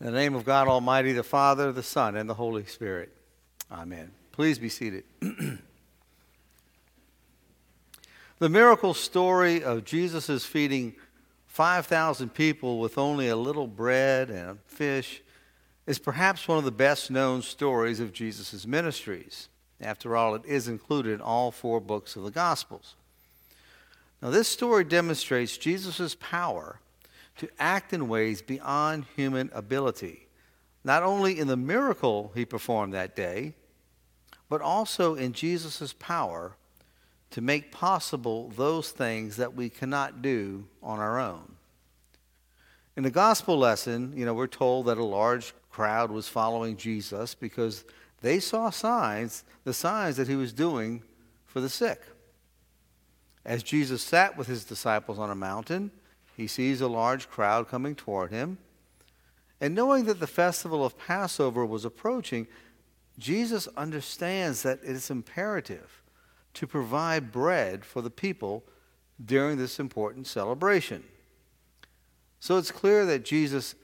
In the name of God Almighty, the Father, the Son, and the Holy Spirit. Amen. Please be seated. the miracle story of Jesus' feeding 5,000 people with only a little bread and fish is perhaps one of the best known stories of Jesus' ministries. After all, it is included in all four books of the Gospels. Now, this story demonstrates Jesus' power to act in ways beyond human ability, not only in the miracle he performed that day, but also in Jesus' power to make possible those things that we cannot do on our own. In the gospel lesson, you know, we're told that a large crowd was following Jesus because they saw signs, the signs that he was doing for the sick. As Jesus sat with his disciples on a mountain, he sees a large crowd coming toward him. And knowing that the festival of Passover was approaching, Jesus understands that it is imperative to provide bread for the people during this important celebration. So it's clear that Jesus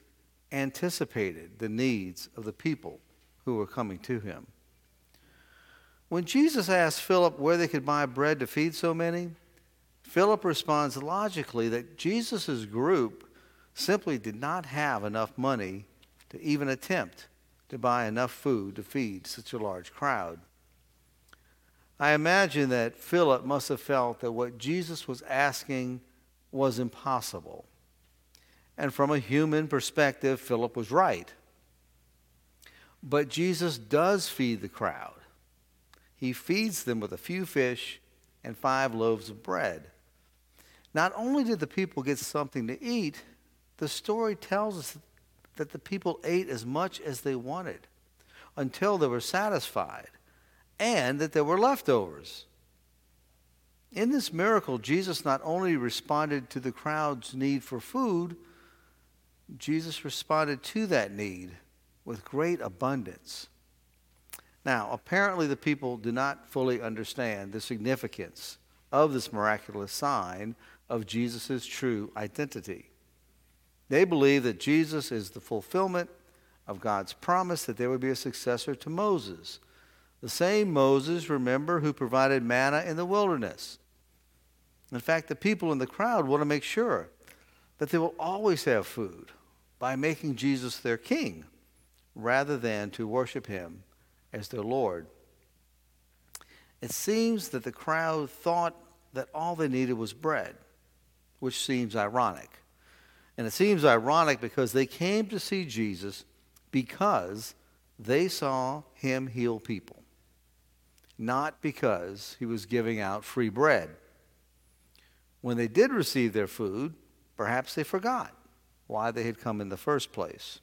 anticipated the needs of the people who were coming to him. When Jesus asked Philip where they could buy bread to feed so many, Philip responds logically that Jesus' group simply did not have enough money to even attempt to buy enough food to feed such a large crowd. I imagine that Philip must have felt that what Jesus was asking was impossible. And from a human perspective, Philip was right. But Jesus does feed the crowd. He feeds them with a few fish and five loaves of bread. Not only did the people get something to eat, the story tells us that the people ate as much as they wanted until they were satisfied and that there were leftovers. In this miracle, Jesus not only responded to the crowd's need for food, Jesus responded to that need with great abundance. Now, apparently, the people do not fully understand the significance of this miraculous sign of Jesus' true identity. They believe that Jesus is the fulfillment of God's promise that there would be a successor to Moses. The same Moses, remember, who provided manna in the wilderness. In fact, the people in the crowd want to make sure that they will always have food by making Jesus their king rather than to worship him as their Lord. It seems that the crowd thought that all they needed was bread which seems ironic. And it seems ironic because they came to see Jesus because they saw him heal people, not because he was giving out free bread. When they did receive their food, perhaps they forgot why they had come in the first place.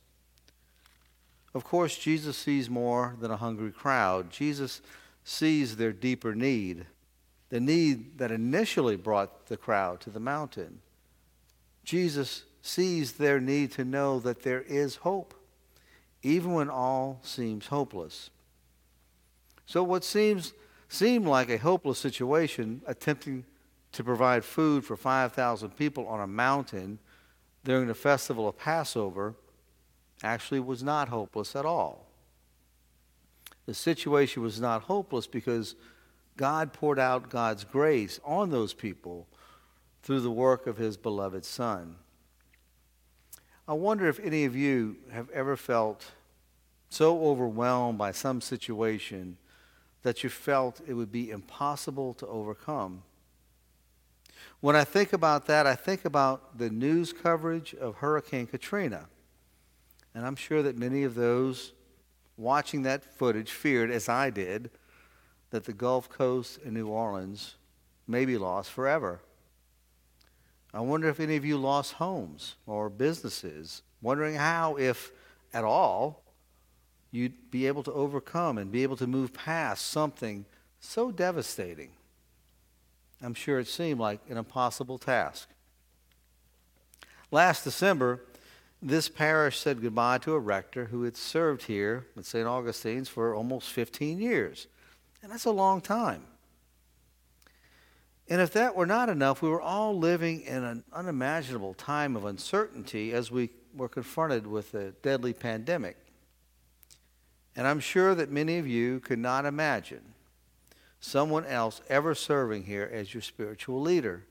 Of course, Jesus sees more than a hungry crowd. Jesus sees their deeper need the need that initially brought the crowd to the mountain. Jesus sees their need to know that there is hope, even when all seems hopeless. So, what seems seemed like a hopeless situation, attempting to provide food for 5,000 people on a mountain during the festival of Passover, actually was not hopeless at all. The situation was not hopeless because God poured out God's grace on those people through the work of his beloved Son. I wonder if any of you have ever felt so overwhelmed by some situation that you felt it would be impossible to overcome. When I think about that, I think about the news coverage of Hurricane Katrina. And I'm sure that many of those watching that footage feared, as I did, that the Gulf Coast and New Orleans may be lost forever. I wonder if any of you lost homes or businesses, wondering how, if at all, you'd be able to overcome and be able to move past something so devastating. I'm sure it seemed like an impossible task. Last December, this parish said goodbye to a rector who had served here at St. Augustine's for almost 15 years. And that's a long time. And if that were not enough, we were all living in an unimaginable time of uncertainty as we we're confronted with a deadly pandemic. And I'm sure that many of you could not imagine someone else ever serving here as your spiritual leader.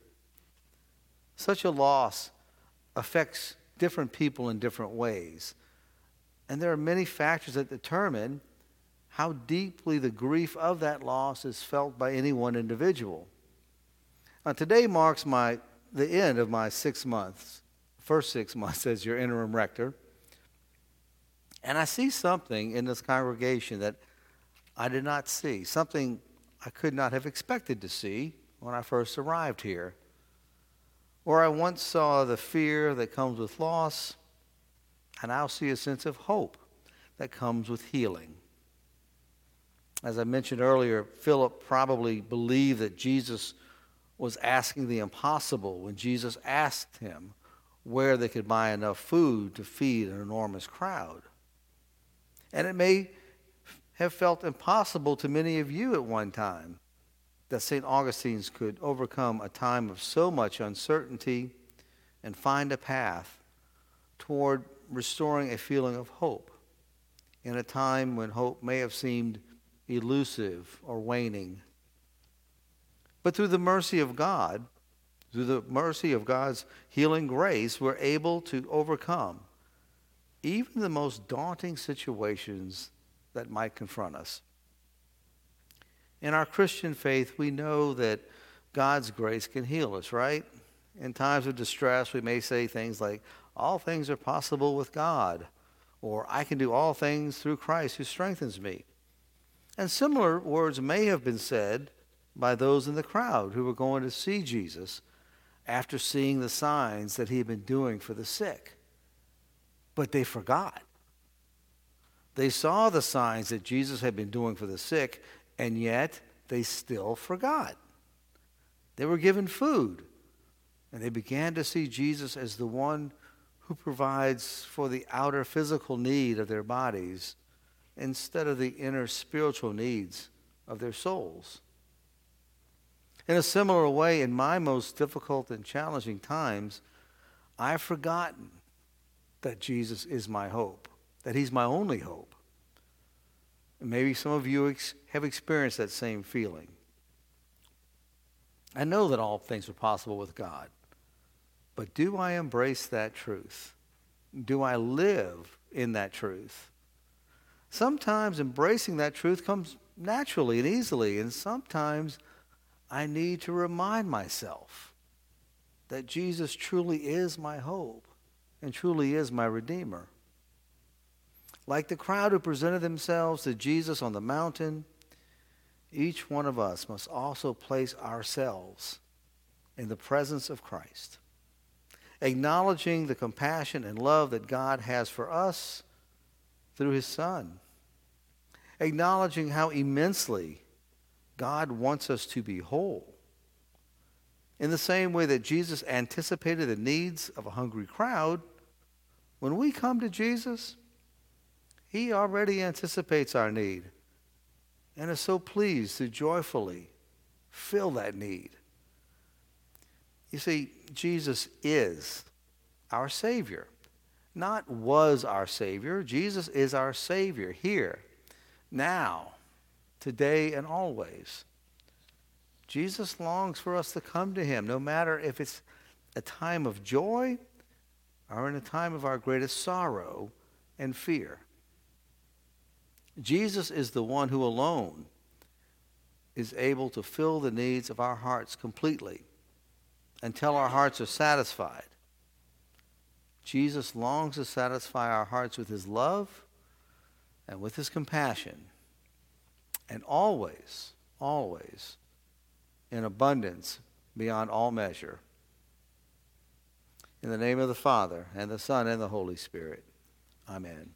Such a loss affects different people in different ways. And there are many factors that determine how deeply the grief of that loss is felt by any one individual. Now, today marks my, the end of my six months, first six months as your interim rector. And I see something in this congregation that I did not see, something I could not have expected to see when I first arrived here. Where I once saw the fear that comes with loss, I now see a sense of hope that comes with healing. As I mentioned earlier, Philip probably believed that Jesus was asking the impossible when Jesus asked him where they could buy enough food to feed an enormous crowd. And it may have felt impossible to many of you at one time that St. Augustine's could overcome a time of so much uncertainty and find a path toward restoring a feeling of hope in a time when hope may have seemed elusive or waning. But through the mercy of God, through the mercy of God's healing grace, we're able to overcome even the most daunting situations that might confront us. In our Christian faith, we know that God's grace can heal us, right? In times of distress, we may say things like, All things are possible with God, or I can do all things through Christ who strengthens me. And similar words may have been said by those in the crowd who were going to see Jesus after seeing the signs that he had been doing for the sick. But they forgot. They saw the signs that Jesus had been doing for the sick, and yet they still forgot. They were given food, and they began to see Jesus as the one who provides for the outer physical need of their bodies instead of the inner spiritual needs of their souls. In a similar way, in my most difficult and challenging times, I've forgotten that Jesus is my hope, that He's my only hope. And maybe some of you ex- have experienced that same feeling. I know that all things are possible with God, but do I embrace that truth? Do I live in that truth? Sometimes embracing that truth comes naturally and easily, and sometimes I need to remind myself that Jesus truly is my hope and truly is my Redeemer. Like the crowd who presented themselves to Jesus on the mountain, each one of us must also place ourselves in the presence of Christ, acknowledging the compassion and love that God has for us through his Son, acknowledging how immensely God wants us to be whole. In the same way that Jesus anticipated the needs of a hungry crowd, when we come to Jesus, he already anticipates our need and is so pleased to joyfully fill that need. You see, Jesus is our Savior, not was our Savior. Jesus is our Savior here, now, today and always. Jesus longs for us to come to him, no matter if it's a time of joy or in a time of our greatest sorrow and fear. Jesus is the one who alone is able to fill the needs of our hearts completely until our hearts are satisfied. Jesus longs to satisfy our hearts with his love and with his compassion and always, always in abundance beyond all measure. In the name of the Father, and the Son, and the Holy Spirit. Amen.